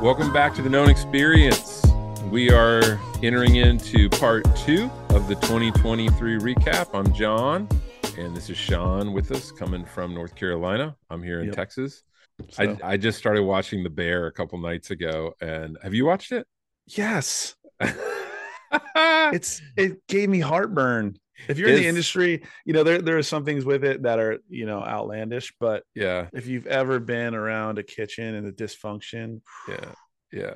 Welcome back to the Known Experience. We are entering into part two of the 2023 recap. I'm John, and this is Sean with us coming from North Carolina. I'm here in Yep. Texas. So- I, I just started watching The Bear a couple nights ago, and have you watched it? yes, it's it gave me heartburn. If you're in the industry, you know there there are some things with it that are you know outlandish, but yeah, if you've ever been around a kitchen and the dysfunction, yeah, yeah.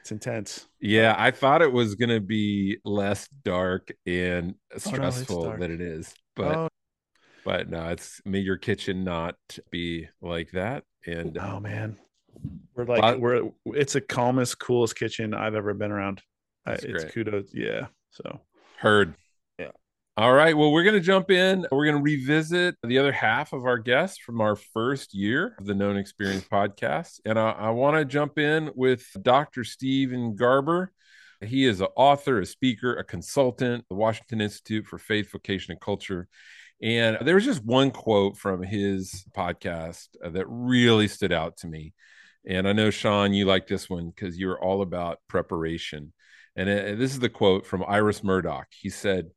it's intense. Yeah, I thought it was gonna be less dark and stressful dark. than it is, but oh, but no, it's may your kitchen not be like that. And oh man, we're like Lot- we're it's the calmest, coolest kitchen I've ever been around. I, it's great. kudos, yeah. So Heard. All right. Well, we're going to jump in. We're going to revisit the other half of our guests from our first year of the Known Experience podcast. And I, I want to jump in with Dr. Steven Garber. He is an author, a speaker, a consultant, the Washington Institute for Faith, Vocation, and Culture. And there was just one quote from his podcast that really stood out to me. And I know, Sean, you like this one because you're all about preparation. And uh, this is the quote from Iris Murdoch. He said,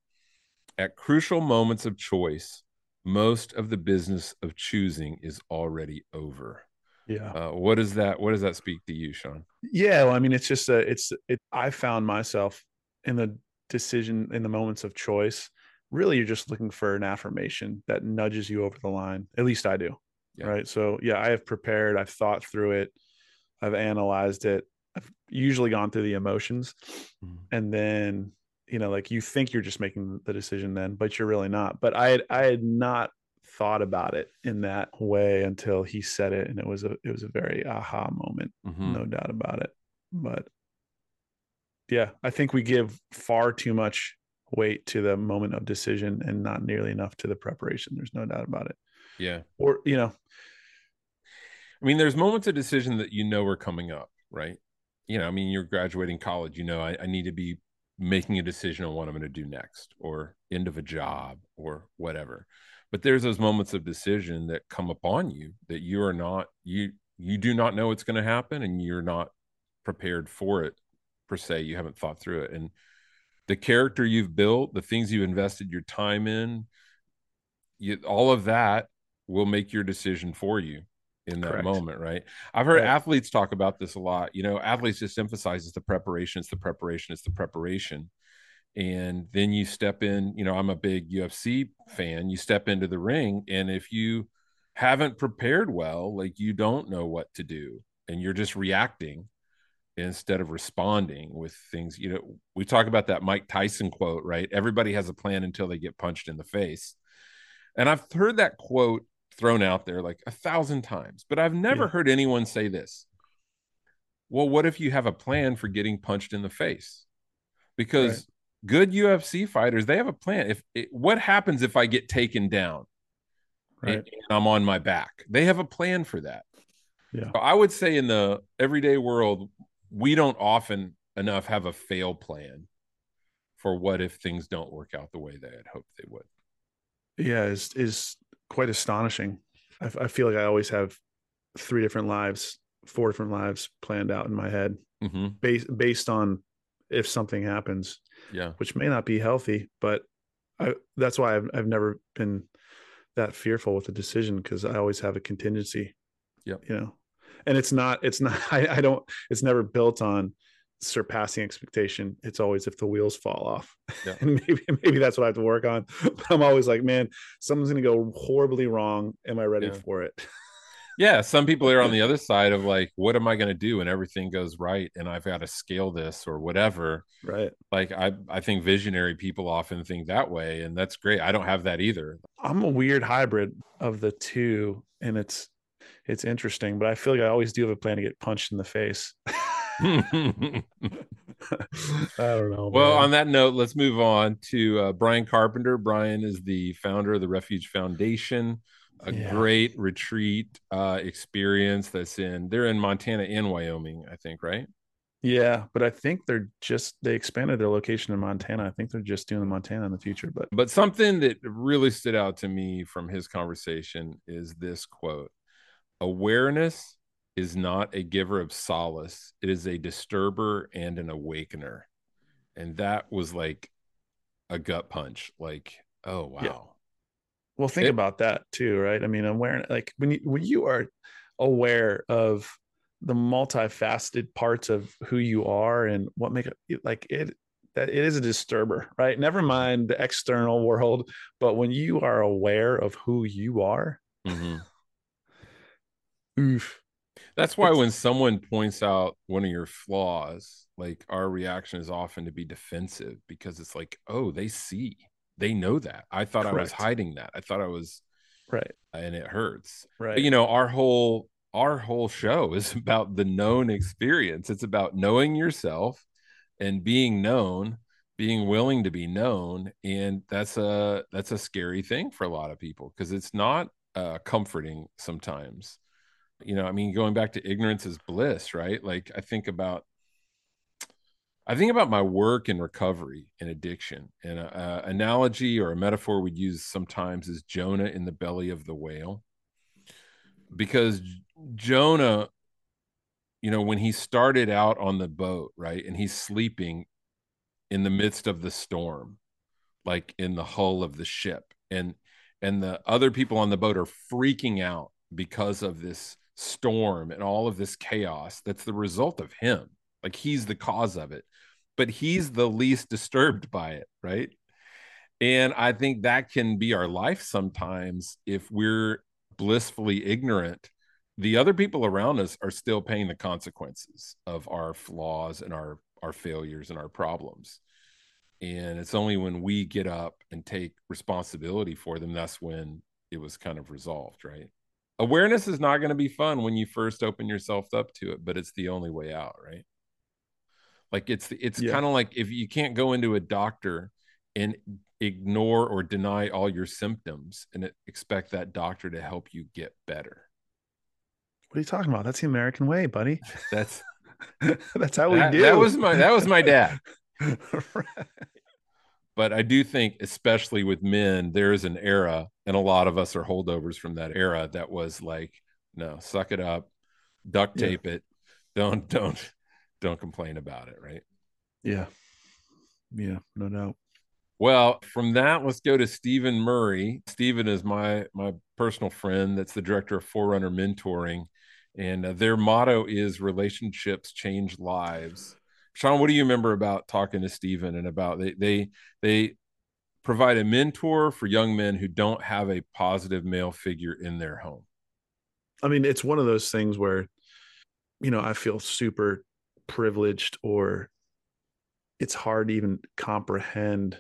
At crucial moments of choice, most of the business of choosing is already over. yeah. Uh, what does that what does that speak to you, Sean? Yeah, well, I mean, it's just a, it's, it. I found myself in the decision in the moments of choice. Really, you're just looking for an affirmation that nudges you over the line. At least I do. Yeah. Right. So, yeah, I have prepared. I've thought through it. I've analyzed it. I've usually gone through the emotions, Mhm. and then you know, like you think you're just making the decision then, but you're really not. But I had, I had not thought about it in that way until he said it, and it was a, it was a very aha moment Mhm. no doubt about it. But yeah, I think we give far too much weight to the moment of decision and not nearly enough to the preparation. There's no doubt about it. Yeah. Or, you know, I mean, there's moments of decision that you know are coming up, right? You know, I mean, you're graduating college, you know, I, I need to be making a decision on what I'm going to do next or end of a job or whatever. But there's those moments of decision that come upon you that you are not, you, you do not know it's going to happen and you're not prepared for it per se. You haven't thought through it. And the character you've built, the things you've invested your time in, you, all of that will make your decision for you in that Correct. moment, right? I've heard Right. athletes talk about this a lot. You know, athletes just emphasizes the preparation, it's the preparation, it's the preparation. And then you step in, you know, I'm a big UFC fan. You step into the ring, and if you haven't prepared well, like you don't know what to do, and you're just reacting instead of responding with things. You know, we talk about that Mike Tyson quote, right? Everybody has a plan until they get punched in the face. And I've heard that quote thrown out there like a thousand times, but I've never Yeah. heard anyone say this. Well, what if you have a plan for getting punched in the face? Because Right. good UFC fighters, they have a plan. If it, what happens if I get taken down right. and, and I'm on my back? They have a plan for that. Yeah. So I would say in the everyday world, we don't often enough have a fail plan for what if things don't work out the way they had hoped they would. Yeah, is is quite astonishing. I, I feel like I always have three different lives, four different lives planned out in my head hmm based based on if something happens, Yeah. which may not be healthy, but I that's why I've I've never been that fearful with the decision because I always have a contingency. Yeah, You know, and it's not it's not I, I don't it's never built on surpassing expectation. It's always if the wheels fall off. Yeah. and maybe maybe that's what I have to work on. But I'm always like, man, something's gonna go horribly wrong. Am I ready Yeah. for it? Yeah. Some people are on the other side of like, what am I going to do when everything goes right and I've got to scale this or whatever? right. Like, I, I think visionary people often think that way. And that's great. I don't have that either. I'm a weird hybrid of the two, and it's it's interesting, but I feel like I always do have a plan to get punched in the face. I don't know. Well, man. on that note, let's move on to uh, Brian Carpenter. Brian is the founder of the Refuge Foundation, a Yeah. great retreat uh, experience that's in, they're in Montana and Wyoming, I think, right? yeah, but I think they're just they expanded their location in Montana. I think they're just doing the Montana in the future. But But something that really stood out to me from his conversation is this quote Awareness is not a giver of solace, it is a disturber and an awakener. And that was like a gut punch. Like, oh wow. Yeah. Well, think it, about that too, right? I mean, aware like when you when you are aware of the multifaceted parts of who you are and what make it like it that it is a disturber, right? Never mind the external world, but when you are aware of who you are, mm-hmm. oof. That's why when someone points out one of your flaws, like our reaction is often to be defensive because it's like, oh, they see, they know that. I thought correct. I was hiding that. I thought I was right, and it hurts. Right. But, you know, our whole our whole show is about the known experience. It's about knowing yourself and being known being willing to be known and that's a that's a scary thing for a lot of people because it's not uh, comforting sometimes you know i mean going back to ignorance is bliss right? Like i think about i think about my work in recovery and addiction and a, a analogy or a metaphor we'd use sometimes is jonah in the belly of the whale. Because jonah you know, when he started out on the boat, right, and he's sleeping in the midst of the storm, like in the hull of the ship, and and the other people on the boat are freaking out because of this storm and all of this chaos that's the result of him. Like he's the cause of it, but he's the least disturbed by it, right? And I think that can be our life sometimes if we're blissfully ignorant the other people around us are still paying the consequences of our flaws and our our failures and our problems and it's only when we get up and take responsibility for them that's when it was kind of resolved right awareness is not going to be fun when you first open yourself up to it but it's the only way out right like it's it's yeah. kind of like if you can't go into a doctor and ignore or deny all your symptoms and expect that doctor to help you get better what are you talking about? That's the American way, buddy. That's that's how we that, do. That was my that was my dad. But I do think, especially with men, there is an era, and a lot of us are holdovers from that era that was like, no, suck it up, duct tape yeah. it, don't don't don't complain about it, right? Yeah. Yeah, no doubt. Well, from that, let's go to Stephen Murray. Stephen is my my personal friend. That's the director of Forerunner Mentoring, and uh, their motto is relationships change lives sean what do you remember about talking to stephen and about they they they provide a mentor for young men who don't have a positive male figure in their home i mean it's one of those things where you know i feel super privileged or it's hard to even comprehend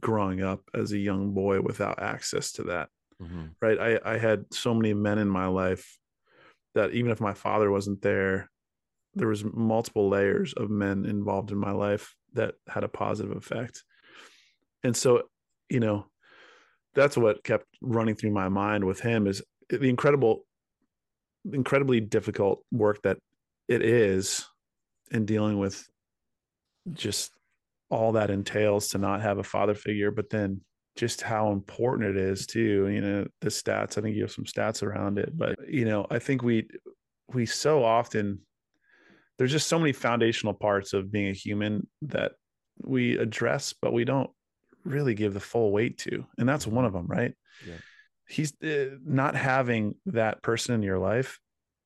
growing up as a young boy without access to that mm-hmm. right I, I had so many men in my life that even if my father wasn't there, there was multiple layers of men involved in my life that had a positive effect. And so, you know, that's what kept running through my mind with him is the incredible incredibly difficult work that it is in dealing with just all that entails to not have a father figure but then just how important it is too you know the stats i think you have some stats around it but you know i think we we so often there's just so many foundational parts of being a human that we address but we don't really give the full weight to and that's one of them right yeah. he's uh, not having that person in your life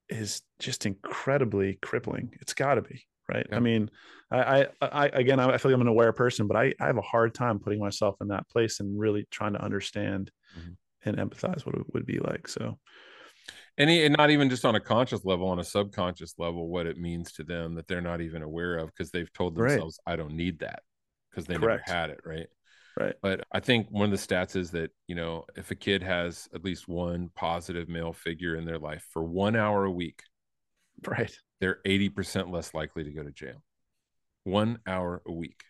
is just incredibly crippling it's got to be right yeah. i mean I, I, I again, I feel like I'm an aware person, but I, I have a hard time putting myself in that place and really trying to understand mm-hmm. and empathize what it would be like. So, and, he, and not even just on a conscious level, on a subconscious level, what it means to them that they're not even aware of because they've told themselves, right. "I don't need that," because they Correct. never had it, right? Right. But I think one of the stats is that you know if a kid has at least one positive male figure in their life for one hour a week, right, they're eighty percent less likely to go to jail one hour a week.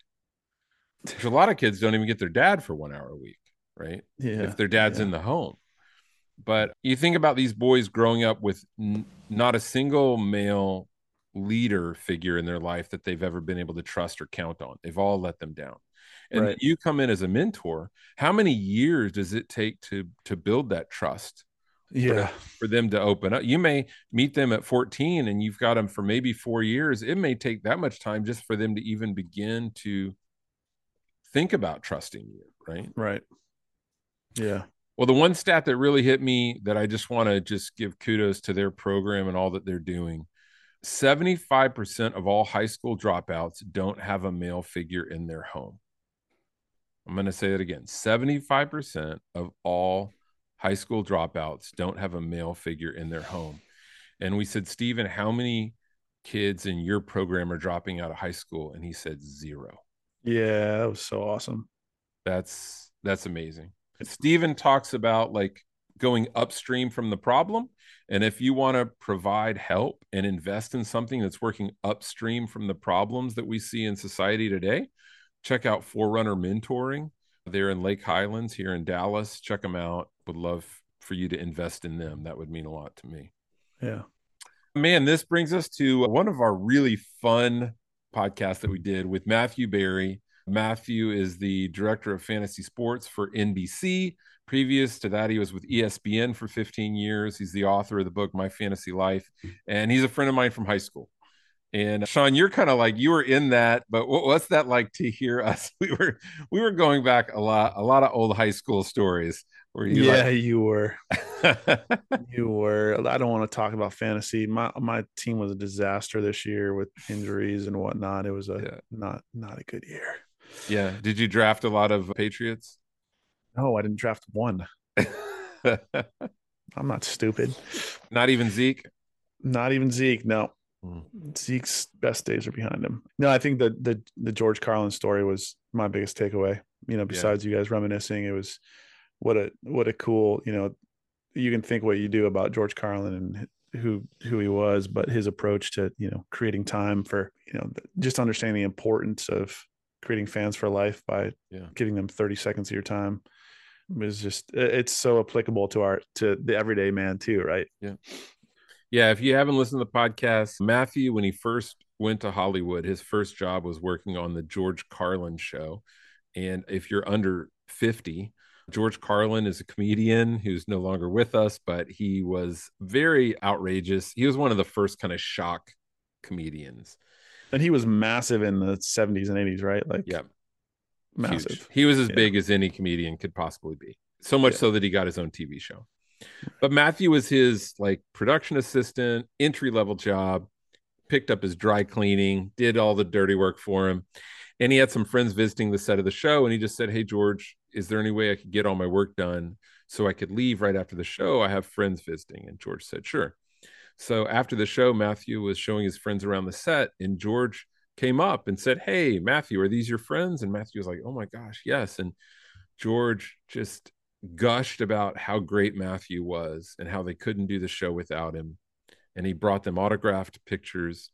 Which a lot of kids don't even get their dad for one hour a week, right? Yeah. If their dad's yeah. in the home. But you think about these boys growing up with n- not a single male leader figure in their life that they've ever been able to trust or count on. They've all let them down. And right. you come in as a mentor. How many years does it take to to build that trust Yeah. For them to open up. You may meet them at 14 and you've got them for maybe four years. It may take that much time just for them to even begin to think about trusting you, right? Right. Yeah. Well, the one stat that really hit me that I just want to just give kudos to their program and all that they're doing 75% of all high school dropouts don't have a male figure in their home. I'm going to say it again 75% of all high school dropouts don't have a male figure in their home. And we said, Stephen, how many kids in your program are dropping out of high school? And he said, zero. Yeah, that was so awesome. That's that's amazing. Stephen talks about like going upstream from the problem. And if you want to provide help and invest in something that's working upstream from the problems that we see in society today, check out Forerunner Mentoring. They're in Lake Highlands here in Dallas. Check them out. Would love for you to invest in them. That would mean a lot to me. Yeah. Man, this brings us to one of our really fun podcasts that we did with Matthew Berry. Matthew is the director of fantasy sports for NBC. Previous to that, he was with ESPN for 15 years. He's the author of the book My Fantasy Life, and he's a friend of mine from high school. And Sean, you're kind of like you were in that, but what, what's that like to hear us? We were we were going back a lot, a lot of old high school stories. Where you yeah, like... you were, you were. I don't want to talk about fantasy. My my team was a disaster this year with injuries and whatnot. It was a yeah. not not a good year. Yeah. Did you draft a lot of Patriots? No, I didn't draft one. I'm not stupid. Not even Zeke. Not even Zeke. No. Mm. Zeke's best days are behind him. No, I think the the the George Carlin story was my biggest takeaway. You know, besides yeah. you guys reminiscing, it was what a what a cool. You know, you can think what you do about George Carlin and who who he was, but his approach to you know creating time for you know just understanding the importance of creating fans for life by yeah. giving them 30 seconds of your time is just it's so applicable to our to the everyday man too, right? Yeah. Yeah, if you haven't listened to the podcast, Matthew, when he first went to Hollywood, his first job was working on the George Carlin show. And if you're under 50, George Carlin is a comedian who's no longer with us, but he was very outrageous. He was one of the first kind of shock comedians. And he was massive in the 70s and 80s, right? Like, yeah, massive. Huge. He was as yeah. big as any comedian could possibly be. So much yeah. so that he got his own TV show. But Matthew was his like production assistant, entry level job, picked up his dry cleaning, did all the dirty work for him. And he had some friends visiting the set of the show. And he just said, Hey, George, is there any way I could get all my work done so I could leave right after the show? I have friends visiting. And George said, Sure. So after the show, Matthew was showing his friends around the set, and George came up and said, Hey, Matthew, are these your friends? And Matthew was like, Oh my gosh, yes. And George just gushed about how great Matthew was and how they couldn't do the show without him. And he brought them autographed pictures.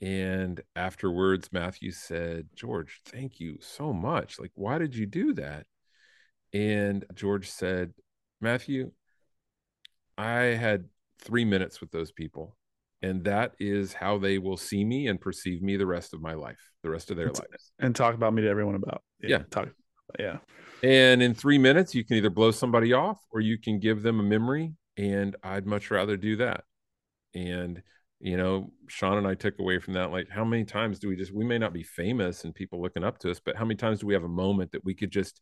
And afterwards, Matthew said, George, thank you so much. Like, why did you do that? And George said, Matthew, I had three minutes with those people. And that is how they will see me and perceive me the rest of my life, the rest of their lives. And talk about me to everyone about. Yeah. yeah. Talk. Yeah. And in three minutes, you can either blow somebody off or you can give them a memory. And I'd much rather do that. And, you know, Sean and I took away from that, like, how many times do we just, we may not be famous and people looking up to us, but how many times do we have a moment that we could just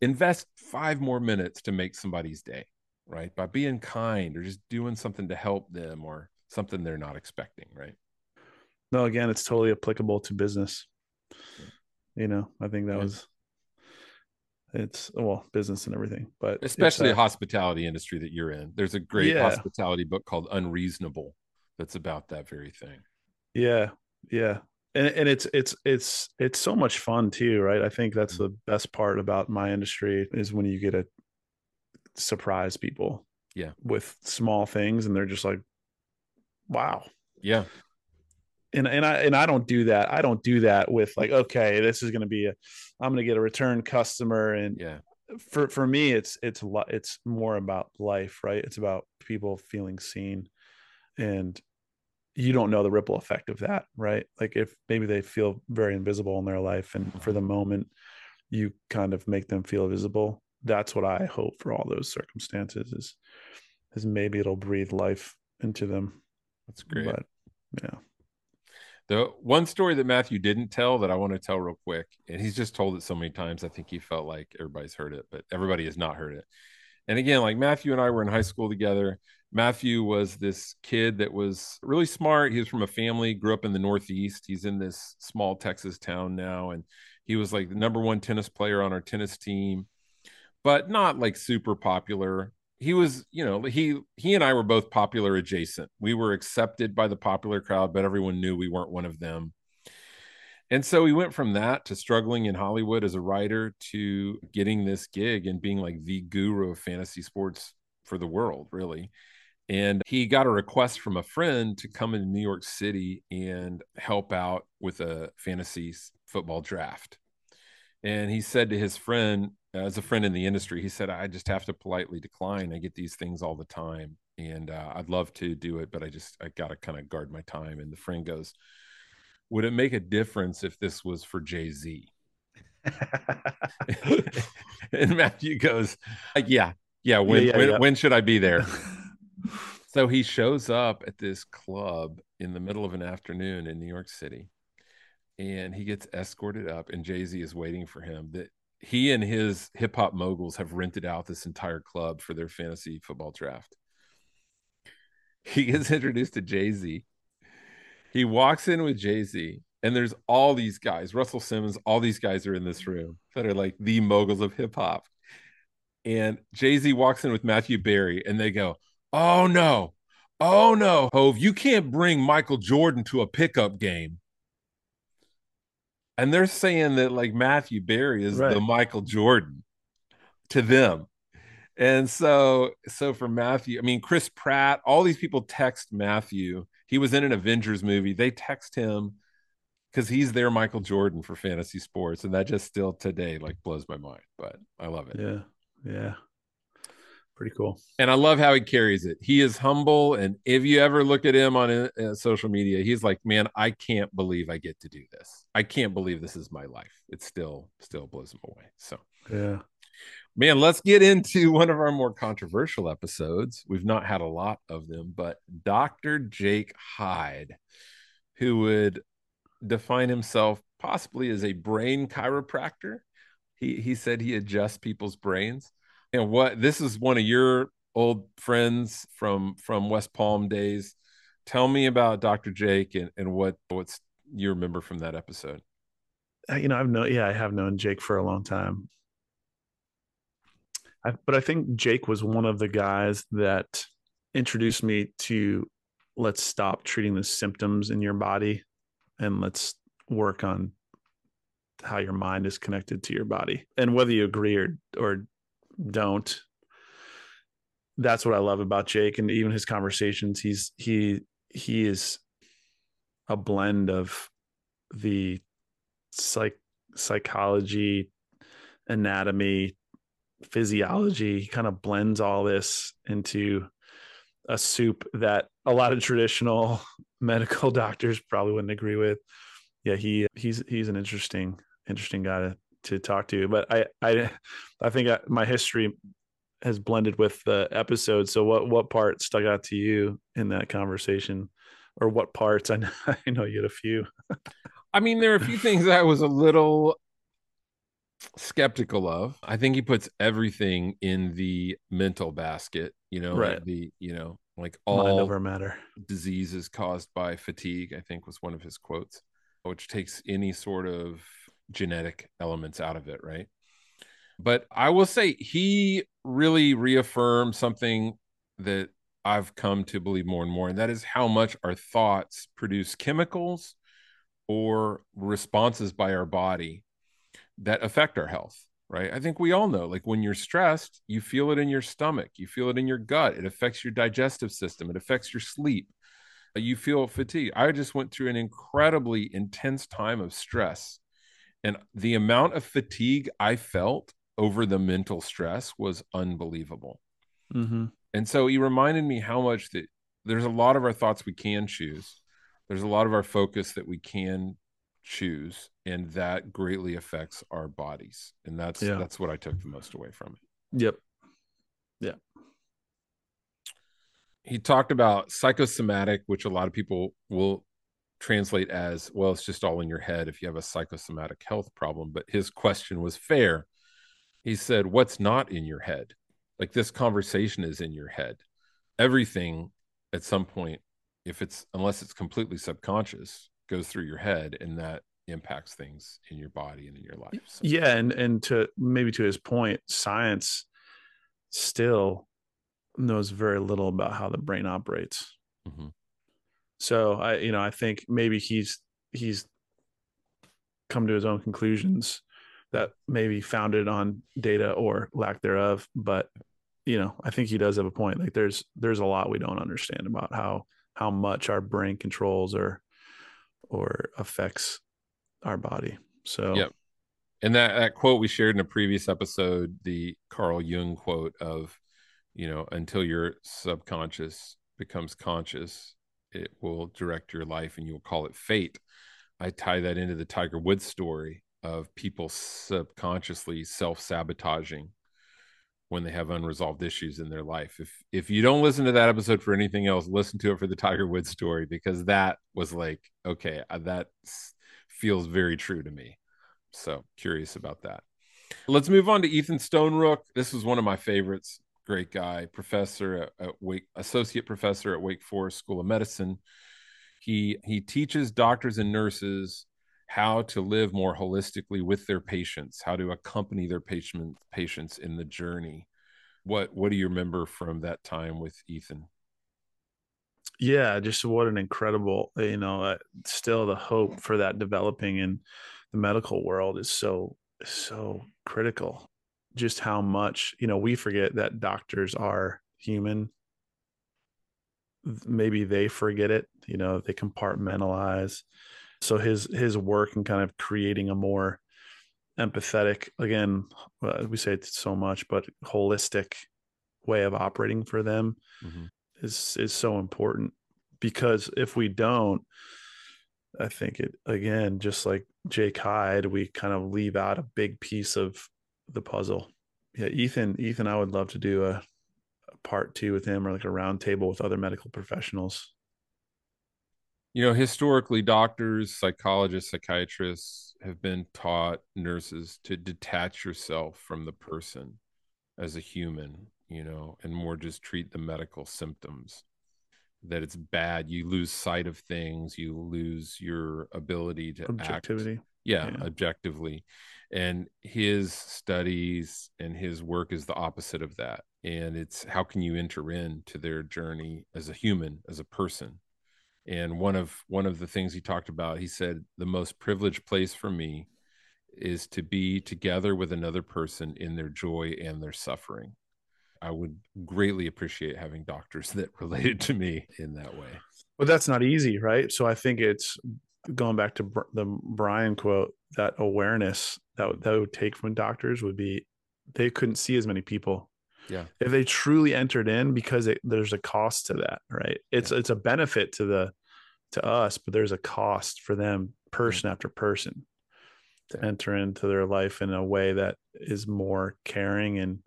invest five more minutes to make somebody's day, right? By being kind or just doing something to help them or something they're not expecting, right? No, again, it's totally applicable to business. Yeah. You know, I think that yeah. was it's well business and everything but especially uh, the hospitality industry that you're in there's a great yeah. hospitality book called unreasonable that's about that very thing yeah yeah and, and it's it's it's it's so much fun too right i think that's mm-hmm. the best part about my industry is when you get to surprise people yeah with small things and they're just like wow yeah and and I and I don't do that. I don't do that with like, okay, this is going to be a, I'm going to get a return customer, and yeah. For for me, it's it's it's more about life, right? It's about people feeling seen, and you don't know the ripple effect of that, right? Like if maybe they feel very invisible in their life, and for the mm-hmm. moment, you kind of make them feel visible. That's what I hope for all those circumstances is Because maybe it'll breathe life into them. That's great. But yeah. The one story that Matthew didn't tell that I want to tell real quick, and he's just told it so many times, I think he felt like everybody's heard it, but everybody has not heard it. And again, like Matthew and I were in high school together. Matthew was this kid that was really smart. He was from a family, grew up in the Northeast. He's in this small Texas town now. And he was like the number one tennis player on our tennis team, but not like super popular. He was you know he he and i were both popular adjacent. We were accepted by the popular crowd but everyone knew we weren't one of them. And so we went from that to struggling in hollywood as a writer to getting this gig and being like the guru of fantasy sports for the world really. And he got a request from a friend to come into new york city and help out with a fantasy football draft. And he said to his friend as a friend in the industry, he said, I just have to politely decline. I get these things all the time and uh, I'd love to do it, but I just, I got to kind of guard my time. And the friend goes, Would it make a difference if this was for Jay Z? and Matthew goes, Yeah, yeah. When, yeah, yeah, when, yeah. when should I be there? so he shows up at this club in the middle of an afternoon in New York City and he gets escorted up and Jay-Z is waiting for him that he and his hip hop moguls have rented out this entire club for their fantasy football draft. He gets introduced to Jay Z. He walks in with Jay Z, and there's all these guys, Russell Simmons, all these guys are in this room that are like the moguls of hip hop. And Jay Z walks in with Matthew Berry, and they go, Oh no, oh no, Hov, you can't bring Michael Jordan to a pickup game and they're saying that like Matthew Berry is right. the Michael Jordan to them. And so so for Matthew, I mean Chris Pratt, all these people text Matthew. He was in an Avengers movie. They text him because he's their Michael Jordan for fantasy sports. And that just still today like blows my mind. But I love it. Yeah. Yeah pretty cool. And I love how he carries it. He is humble, and if you ever look at him on uh, social media, he's like, "Man, I can't believe I get to do this. I can't believe this is my life." It still still blows him away. So yeah, man, let's get into one of our more controversial episodes. We've not had a lot of them, but Dr. Jake Hyde, who would define himself possibly as a brain chiropractor. He he said he adjusts people's brains and what this is one of your old friends from from West Palm days. Tell me about Dr. Jake and, and what what's you remember from that episode. Uh, you know, I've known yeah, I have known Jake for a long time. I, but I think Jake was one of the guys that introduced me to let's stop treating the symptoms in your body and let's work on how your mind is connected to your body and whether you agree or or don't. That's what I love about Jake and even his conversations. He's he he is a blend of the psych psychology, anatomy, physiology. He kind of blends all this into a soup that a lot of traditional medical doctors probably wouldn't agree with. Yeah, he he's he's an interesting interesting guy to to talk to. You. But I I I think I, my history has blended with the episode. So what what part stuck out to you in that conversation, or what parts? I know, I know you had a few. I mean, there are a few things I was a little skeptical of. I think he puts everything in the mental basket. You know, right? The you know like all over matter diseases caused by fatigue. I think was one of his quotes, which takes any sort of genetic elements out of it, right? But I will say he really reaffirmed something that I've come to believe more and more, and that is how much our thoughts produce chemicals or responses by our body that affect our health, right? I think we all know, like when you're stressed, you feel it in your stomach, you feel it in your gut, it affects your digestive system, it affects your sleep, uh, you feel fatigue. I just went through an incredibly intense time of stress and the amount of fatigue I felt over the mental stress was unbelievable. Mm-hmm. And so he reminded me how much that there's a lot of our thoughts we can choose. There's a lot of our focus that we can choose, and that greatly affects our bodies. And that's yeah. that's what I took the most away from it. Yep. Yeah. he talked about psychosomatic, which a lot of people will translate as well, it's just all in your head if you have a psychosomatic health problem. But his question was fair. He said, What's not in your head? Like this conversation is in your head. Everything at some point, if it's unless it's completely subconscious, goes through your head and that impacts things in your body and in your life. So. Yeah. And and to maybe to his point, science still knows very little about how the brain operates. Mm-hmm. So I, you know, I think maybe he's he's come to his own conclusions that maybe founded on data or lack thereof. But you know, I think he does have a point. Like there's there's a lot we don't understand about how how much our brain controls or or affects our body. So yep. And that that quote we shared in a previous episode, the Carl Jung quote of, you know, until your subconscious becomes conscious, it will direct your life and you'll call it fate. I tie that into the Tiger Woods story of people subconsciously self-sabotaging when they have unresolved issues in their life. If if you don't listen to that episode for anything else, listen to it for the Tiger Woods story because that was like, okay, uh, that feels very true to me. So curious about that. Let's move on to Ethan Stonerook. This was one of my favorites great guy, professor at, at Wake, associate professor at Wake Forest School of Medicine. He he teaches doctors and nurses how to live more holistically with their patients, how to accompany their patient patients in the journey. What what do you remember from that time with Ethan? Yeah, just what an incredible, you know, uh, still the hope for that developing in the medical world is so so critical just how much you know we forget that doctors are human. Maybe they forget it you know they compartmentalize. So his his work and kind of creating a more empathetic again we say it so much but holistic way of operating for them mm-hmm. is is so important. Because if we don't i think it again just like jake hyde we kind of leave out a big piece of the puzzle. Yeah, Ethan, Ethan, I would love to do a, a part two with him or like a round table with other medical professionals. You know, historically, doctors, psychologists, psychiatrists have been taught nurses to detach yourself from the person as a human, you know, and more just treat the medical symptoms. That it's bad. You lose sight of things. You lose your ability to objectivity. Act, yeah, yeah, objectively and his studies and his work is the opposite of that and it's how can you enter into their journey as a human as a person? And one of one of the things he talked about he said the most privileged place for me is to be together with another person in their joy and their suffering. I would greatly appreciate having doctors that related to me in that way. Well that's not easy right? So i think it's going back to the brian quote that awareness that that would take from doctors would be they couldn't see as many people. Yeah. If they truly entered in because it, there's a cost to that, right? It's yeah. it's a benefit to the to us, but there's a cost for them person after person to enter into their life in a way that is more caring and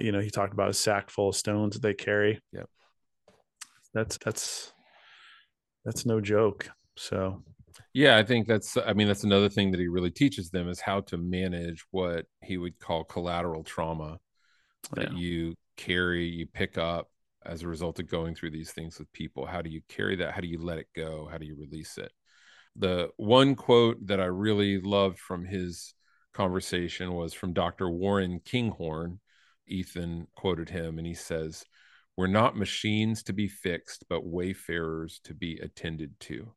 you know, he talked about a sack full of stones that they carry. Yeah. That's that's that's no joke. So yeah, I think that's I mean that's another thing that he really teaches them is how to manage what he would call collateral trauma that yeah. you carry, you pick up as a result of going through these things with people. How do you carry that? How do you let it go? How do you release it? The one quote that I really loved from his conversation was from Dr. Warren Kinghorn. Ethan quoted him and he says, We're not machines to be fixed, but wayfarers to be attended to.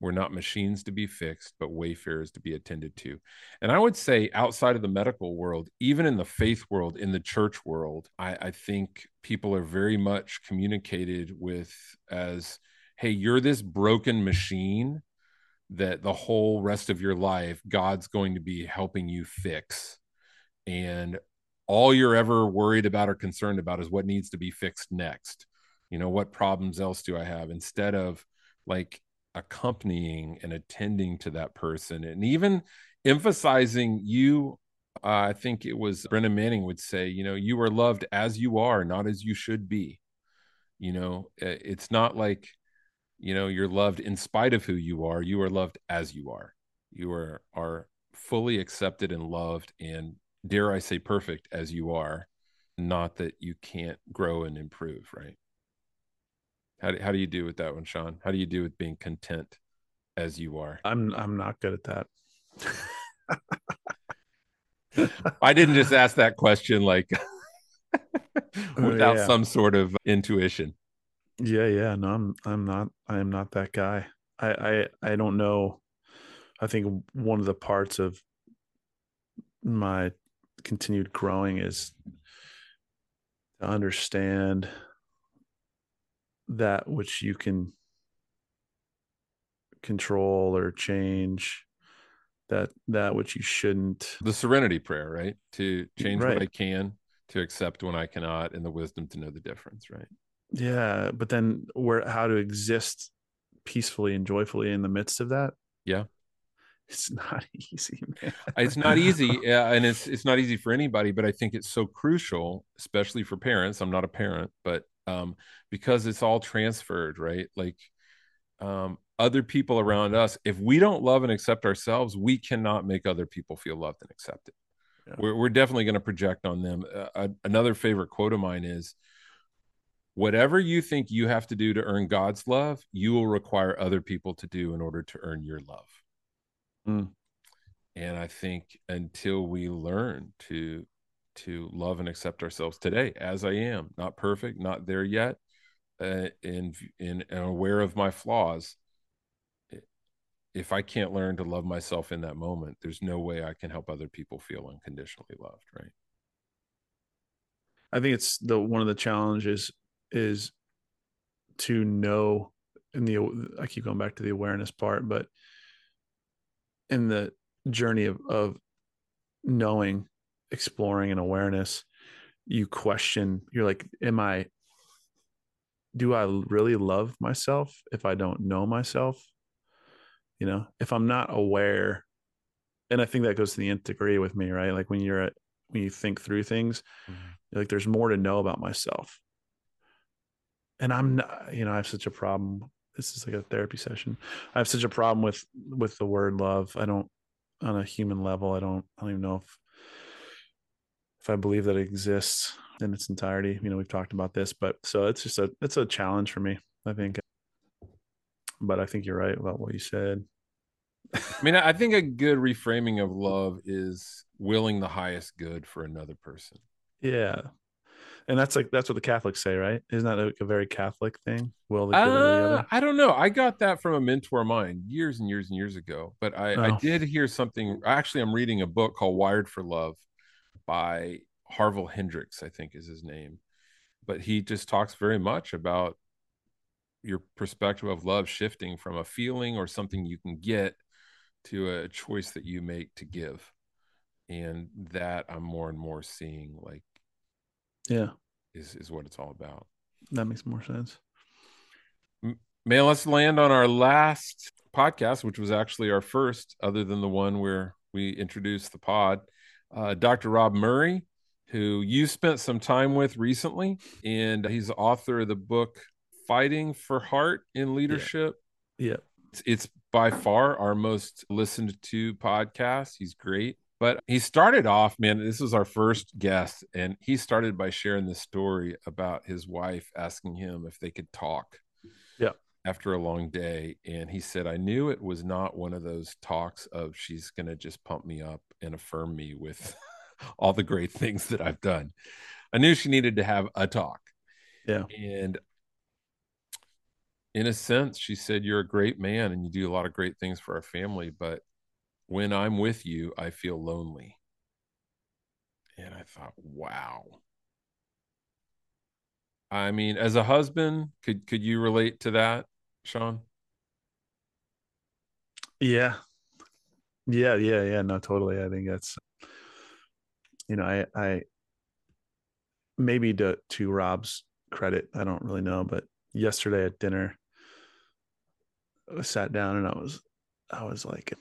We're not machines to be fixed, but wayfarers to be attended to. And I would say, outside of the medical world, even in the faith world, in the church world, I, I think people are very much communicated with as, hey, you're this broken machine that the whole rest of your life, God's going to be helping you fix. And all you're ever worried about or concerned about is what needs to be fixed next. You know, what problems else do I have? Instead of like, accompanying and attending to that person and even emphasizing you uh, i think it was brennan manning would say you know you are loved as you are not as you should be You know, it's not like, you know, you're loved in spite of who you are. You are loved as you are. You are are fully accepted and loved and dare I say perfect as you are, not that you can't grow and improve, right? How do, how do you do with that one, Sean? How do you do with being content as you are? I'm I'm not good at that. I didn't just ask that question like oh, without yeah. some sort of intuition. Yeah, yeah. No, I'm I'm not I am not that guy. I I I don't know. I think one of the parts of my continued growing is to understand that which you can control or change that that which you shouldn't. The serenity prayer right? To change right. what i can to accept when i cannot and the wisdom to know the difference right? Yeah but then where how to exist peacefully and joyfully in the midst of that? Yeah. It's not easy man. it's not easy yeah, and it's it's not easy for anybody but i think it's so crucial especially for parents. I'm not a parent but um because it's all transferred right like um other people around us if we don't love and accept ourselves we cannot make other people feel loved and accepted yeah. we're, we're definitely going to project on them uh, another favorite quote of mine is whatever you think you have to do to earn god's love you will require other people to do in order to earn your love Mm. And I think until we learn to to love and accept ourselves today as I am, not perfect, not there yet, uh, and, and and aware of my flaws. If I can't learn to love myself in that moment, there's no way I can help other people feel unconditionally loved, right? I think it's the one of the challenges is to know in the I keep going back to the awareness part, but in the journey of, of knowing exploring and awareness you question you're like am i do i really love myself if i don't know myself you know if i'm not aware and i think that goes to the nth degree with me right like when you're at when you think through things mm-hmm. like there's more to know about myself and i'm not you know i have such a problem this is like a therapy session. I have such a problem with with the word love. I don't on a human level. I don't. I don't even know if if I believe that it exists in its entirety. You know, we've talked about this, but so it's just a it's a challenge for me. I think, but I think you're right about what you said. I mean, I think a good reframing of love is willing the highest good for another person. Yeah, and that's like that's what the Catholics say, right? Isn't that like a very Catholic thing? Will the uh, I don't know. I got that from a mentor of mine years and years and years ago. But I, oh. I did hear something. Actually, I'm reading a book called Wired for Love by Harville Hendrix, I think is his name. But he just talks very much about your perspective of love shifting from a feeling or something you can get to a choice that you make to give. And that I'm more and more seeing like yeah is is what it's all about that makes more sense man let's land on our last podcast which was actually our first other than the one where we introduced the pod uh, dr rob murray who you spent some time with recently and he's the author of the book fighting for heart in leadership yeah, yeah. It's, it's by far our most listened to podcast he's great but he started off, man, this was our first guest, and he started by sharing the story about his wife asking him if they could talk. After a long day. And he said, I knew it was not one of those talks of she's going to just pump me up and affirm me with all the great things that I've done. I knew she needed to have a talk. Yeah. And in a sense, she said, You're a great man and you do a lot of great things for our family, but when I'm with you, I feel lonely. And I thought, wow. I mean, as a husband, could could you relate to that, Sean? Yeah. Yeah, yeah, yeah. No, totally. I think that's you know, I I maybe to to Rob's credit, I don't really know, but yesterday at dinner I sat down and I was I was like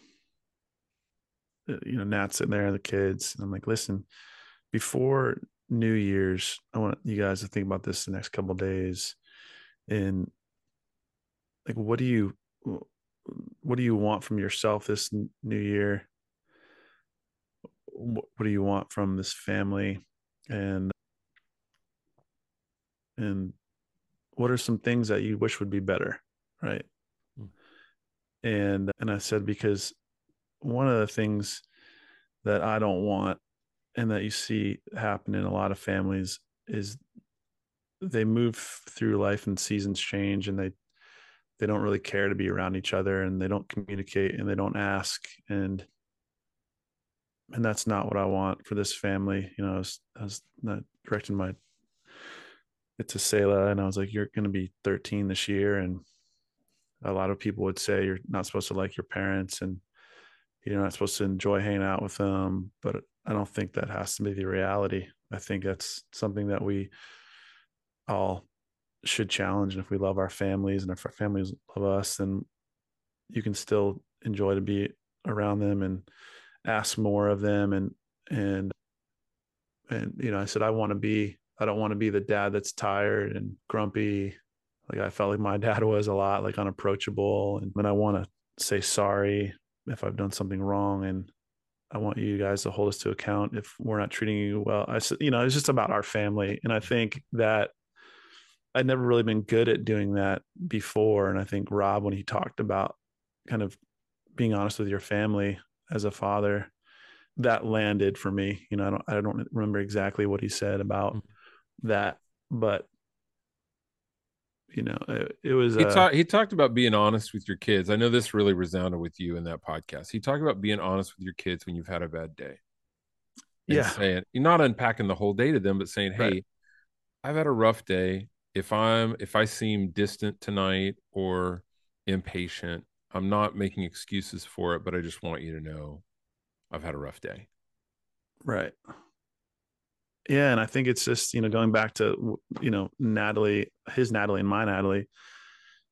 uh, you know, Nat sitting there, the kids. And I'm like, listen, before New Year's, I want you guys to think about this the next couple days. And like, what do you, what do you want from yourself this new year? What do you want from this family? And, and what are some things that you wish would be better? Right. Hmm. And, and I said, because one of the things that I don't want and that you see happen in a lot of families is they move through life and seasons change and they they don't really care to be around each other and they don't communicate and they don't ask and and that's not what I want for this family. You know, I was, I was not directing my it to Selah and I was like, You're gonna be 13 this year. And a lot of people would say you're not supposed to like your parents and you're not supposed to enjoy hanging out with them. But I don't think that has to be the reality. I think that's something that we all should challenge. And if we love our families and if our families love us, then you can still enjoy to be around them and ask more of them. And, and, and, you know, I said, I want to be, I don't want to be the dad that's tired and grumpy. Like I felt like my dad was a lot like unapproachable. And when I want to say sorry if I've done something wrong and I want you guys to hold us to account if we're not treating you well. I said, you know, it's just about our family. And I think that I'd never really been good at doing that before. And I think Rob, when he talked about kind of being honest with your family as a father, that landed for me. You know, I don't I don't remember exactly what he said about mm-hmm. that, but you know, it, it was. He, uh, talk, he talked about being honest with your kids. I know this really resounded with you in that podcast. He talked about being honest with your kids when you've had a bad day. yeah, saying you're not unpacking the whole day to them, but saying, "Hey, right. I've had a rough day if i'm if i seem distant tonight or impatient i'm not making excuses for it but i just want you to know i've had a rough day. Right. Yeah and i think it's just you know going back to you know natalie his natalie and my natalie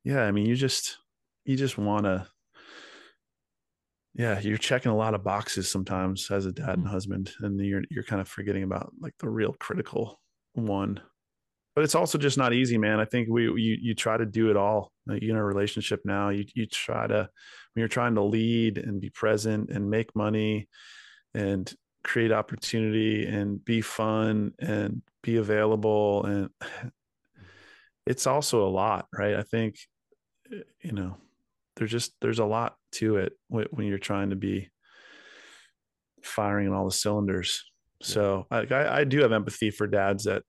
yeah i mean you just you just want to yeah you're checking a lot of boxes sometimes as a dad and mm-hmm. husband and you're you're kind of forgetting about like the real critical one but it's also just not easy, man. I think we you you try to do it all. Uh, like in a relationship now, you you try to when you're trying to lead and be present and make money and create opportunity and be fun and be available and it's also a lot, right? I think eh, you know there's just there's a lot to it when you're trying to be firing on all the cylinders. So I, I do have empathy for dads that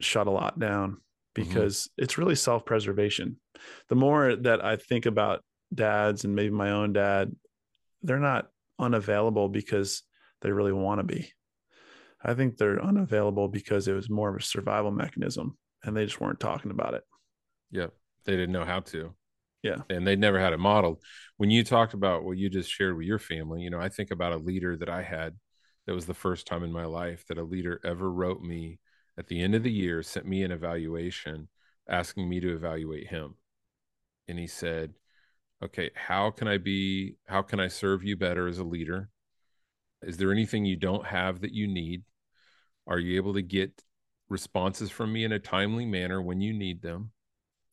shut a lot down mm-hmm. because mm-hmm. it's really self-preservation. The more that I think about dads and maybe my own dad, they're not unavailable because they really want to be. I think they're unavailable because it was more of a survival mechanism and they just weren't talking about it. Yeah. They didn't know how to. Yeah. And they never had it modeled. When you talked about what you just shared with your family, you know, I think about a leader that I had that was the first time in my life that a leader ever wrote me at the end of the year sent me an evaluation asking me to evaluate him. And he said okay how can i be how can i serve you better as a leader? Is there anything you don't have that you need? Are you able to get responses from me in a timely manner when you need them?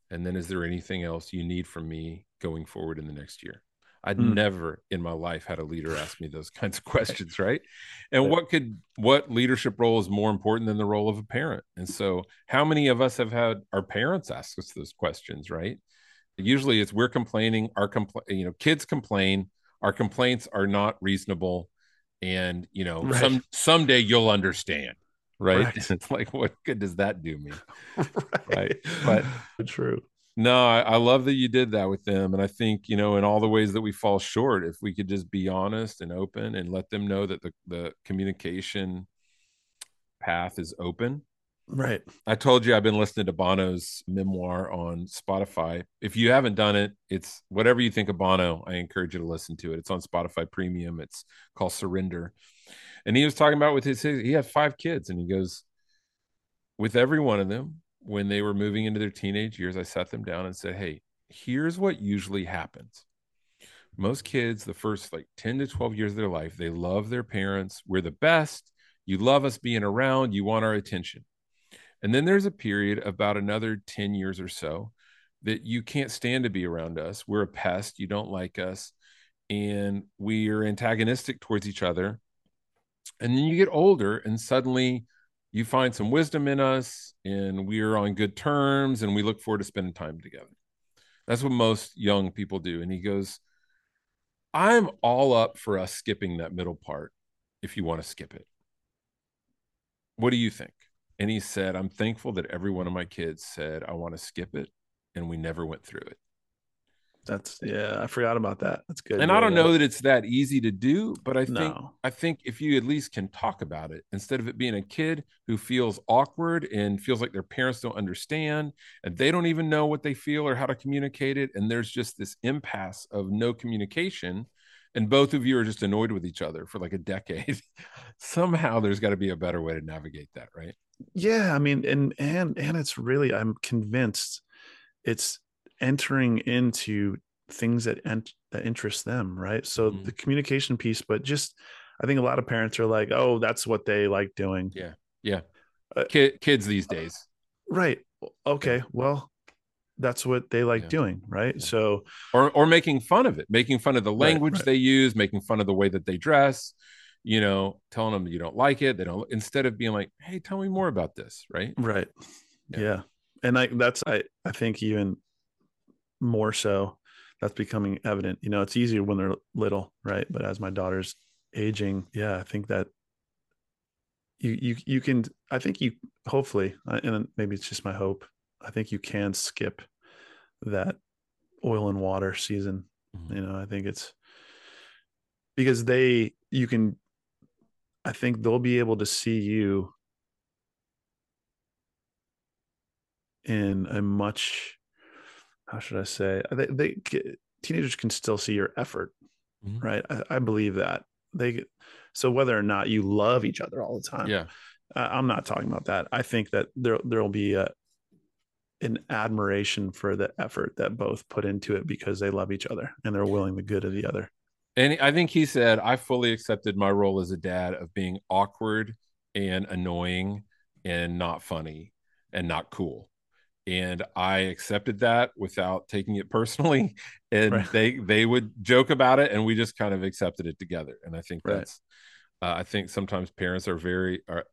And then is there anything else you need from me going forward in the next year I'd mm. never in my life had a leader ask me those kinds of questions, right? And what could what leadership role is more important than the role of a parent? And so, how many of us have had our parents ask us those questions, right? Usually, it's we're complaining. Our compl- you know, kids complain. Our complaints are not reasonable, and you know, right. some someday you'll understand, right? right. it's like, what good does that do me, right? right? But true. No, I, I, love that you did that with them. And I think, you know, in all the ways that we fall short, if we could just be honest and open and let them know that the, the communication path is open. Right. I told you I've been listening to Bono's memoir on Spotify. If you haven't done it, it's whatever you think of Bono, I encourage you to listen to it. It's on Spotify Premium. It's called Surrender. And he was talking about with his, his he had five kids and he goes, with every one of them, when they were moving into their teenage years, I sat them down and said, Hey, here's what usually happens. Most kids, the first like 10 to 12 years of their life, they love their parents. We're the best. You love us being around. You want our attention. And then there's a period about another 10 years or so that you can't stand to be around us. We're a pest. You don't like us. And we are antagonistic towards each other. And then you get older and suddenly you find some wisdom in us and we're on good terms and we look forward to spending time together. That's what most young people do. And he goes, I'm all up for us skipping that middle part if you want to skip it. What do you think? And he said, I'm thankful that every one of my kids said, I want to skip it. And we never went through it. That's yeah, I forgot about that. That's good. And I don't know that it's that easy to do, but I think No. I think if you at least can talk about it instead of it being a kid who feels awkward and feels like their parents don't understand and they don't even know what they feel or how to communicate it and there's just this impasse of no communication and both of you are just annoyed with each other for like a decade. Somehow there's got to be a better way to navigate that, right? yeah i mean and and and it's really i'm convinced it's entering into things that ent- that interest them right so Mhm. the communication piece but just i think a lot of parents are like oh that's what they like doing Yeah. Uh, Kid, kids these days. right okay well that's what they like Yeah. doing right Yeah. so or or making fun of it, making fun of the Right, language right. they use, making fun of the way that they dress, you know, telling them you don't like it. They don't instead of being like, "Hey, tell me more about this," right? right Yeah. yeah, and i that's i i think even more so. That's becoming evident. You know it's easier when they're little right? But as my daughter's aging yeah i think that you you you can i think you hopefully uh, and maybe it's just my hope i think you can skip that oil and water season. Mhm. you know i think it's because they you can i think they'll be able to see you in a much how should i say they, they teenagers can still see your effort Mhm. right I, I believe that they so whether or not you love each other all the time Yeah. uh, i'm not talking about that i think that there there'll be a an admiration for the effort that both put into it because they love each other and they're willing the good of the other And I think he said, I fully accepted my role as a dad of being awkward and annoying and not funny and not cool. And I accepted that without taking it personally. And Right. they they would joke about it and we just kind of accepted it together. And I think Right. that's uh, I think sometimes parents are very are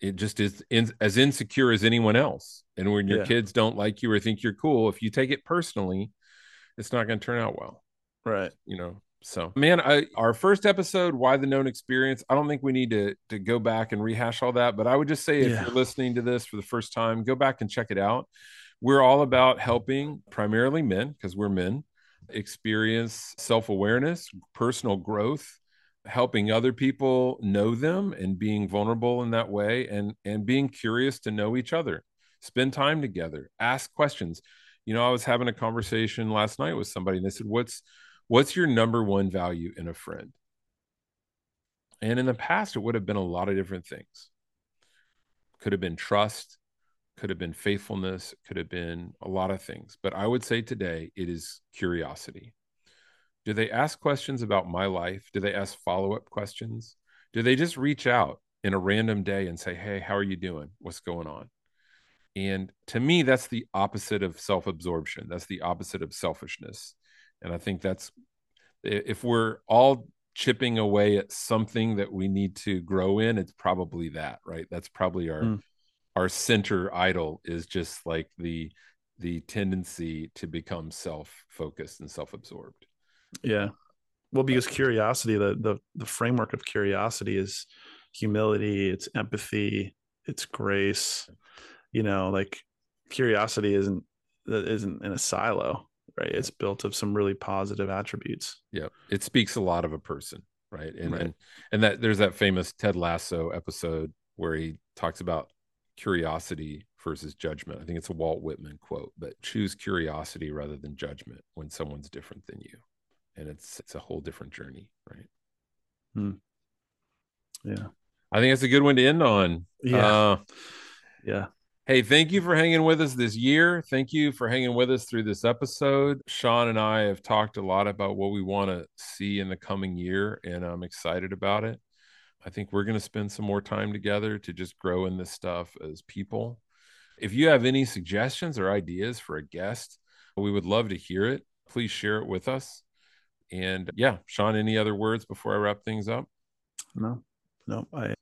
it just is in, as insecure as anyone else. And when your Yeah. kids don't like you or think you're cool, if you take it personally, it's not going to turn out well right you know so man i our first episode why the known experience i don't think we need to to go back and rehash all that but i would just say if Yeah. you're listening to this for the first time go back and check it out. We're all about helping primarily men because we're men experience self-awareness personal growth helping other people know them and being vulnerable in that way and and being curious to know each other. Spend time together ask questions. You know i was having a conversation last night with somebody and they said what's what's your number one value in a friend? And in the past it would have been a lot of different things. Could have been trust could have been faithfulness could have been a lot of things. But i would say today it is curiosity. Do they ask questions about my life? Do they ask follow-up questions? Do they just reach out in a random day and say hey how are you doing? What's going on? And to me that's the opposite of self-absorption. That's the opposite of selfishness and i think that's if we're all chipping away at something that we need to grow in it's probably that right? That's probably our Mm. our center idol is just like the the tendency to become self-focused and self-absorbed. Yeah. Well because curiosity the the the framework of curiosity is humility it's empathy it's grace. You know like curiosity isn't that isn't in a silo right? It's built of some really positive attributes. Yeah it speaks a lot of a person right? And Right. and and that there's that famous ted lasso episode where he talks about curiosity versus judgment. I think it's a walt whitman quote but choose curiosity rather than judgment when someone's different than you. And it's it's a whole different journey right? Hmm. yeah. I think that's a good one to end on. Yeah. uh, yeah Hey, thank you for hanging with us this year. Thank you for hanging with us through this episode. Sean and I have talked a lot about what we want to see in the coming year, and I'm excited about it. I think we're going to spend some more time together to just grow in this stuff as people. If you have any suggestions or ideas for a guest, we would love to hear it. Please share it with us. And yeah, Sean, any other words before I wrap things up? No, no, I,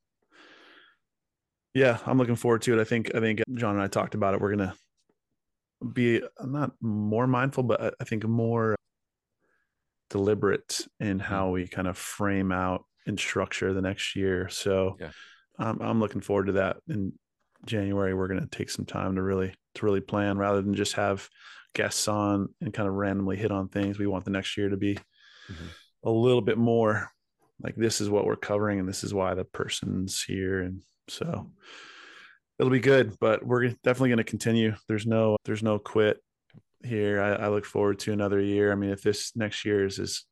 yeah, I'm looking forward to it. I think, I think John and I talked about it. We're going to be not more mindful, but I think more deliberate in mm-hmm. how we kind of frame out and structure the next year. So yeah. I'm, I'm looking forward to that. In January, we're going to take some time to really, to really plan rather than just have guests on and kind of randomly hit on things. We want the next year to be mm-hmm. a little bit more like this is what we're covering and this is why the person's here. And so it'll be good, but we're definitely going to continue. There's no, there's no quit here. I, I, look forward to another year. I mean, if this next year is as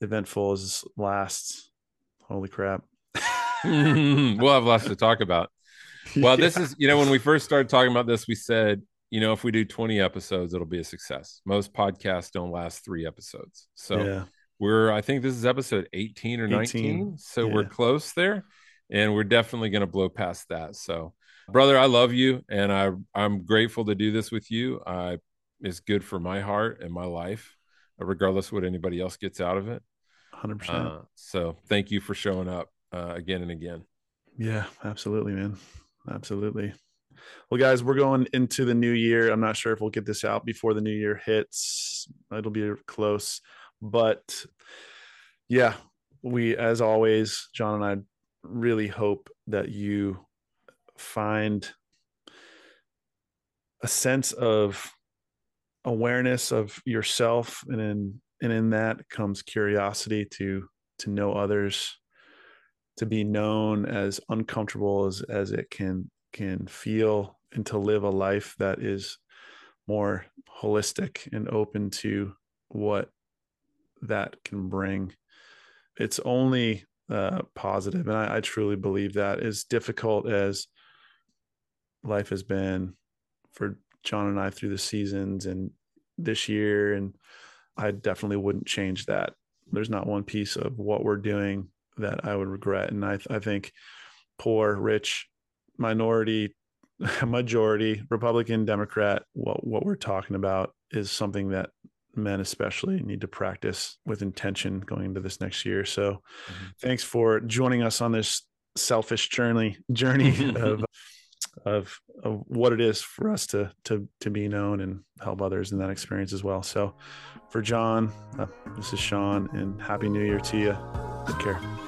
eventful as this last, holy crap. we'll have lots to talk about. Well, yeah. this is, you know, when we first started talking about this, we said, you know, if we do 20 episodes, it'll be a success. Most podcasts don't last three episodes. So yeah. we're, I think this is episode 18 or 19. 18. So yeah. we're close there and we're definitely going to blow past that. So, brother, I love you and I, I'm grateful to do this with you. I is good for my heart and my life, regardless what anybody else gets out of it. 100%. Uh, so thank you for showing up uh, again and again. Yeah, absolutely, man. Absolutely. Well, guys, we're going into the new year. I'm not sure if we'll get this out before the new year hits. It'll be close. But yeah, we, as always, John and I really hope that you find a sense of awareness of yourself and in and in that comes curiosity to to know others to be known as uncomfortable as as it can can feel and to live a life that is more holistic and open to what that can bring. It's only uh, positive and I, I truly believe that as difficult as life has been for John and I through the seasons and this year. And I definitely wouldn't change that. There's not one piece of what we're doing that I would regret. And I, I think poor, rich, minority, majority, Republican, Democrat, what, what we're talking about is something that men especially need to practice with intention going into this next year. So mm-hmm. thanks for joining us on this selfish journey journey of of, of what it is for us to to to be known and help others in that experience as well. So, for John, uh, this is Sean, and happy New Year to you. Take care.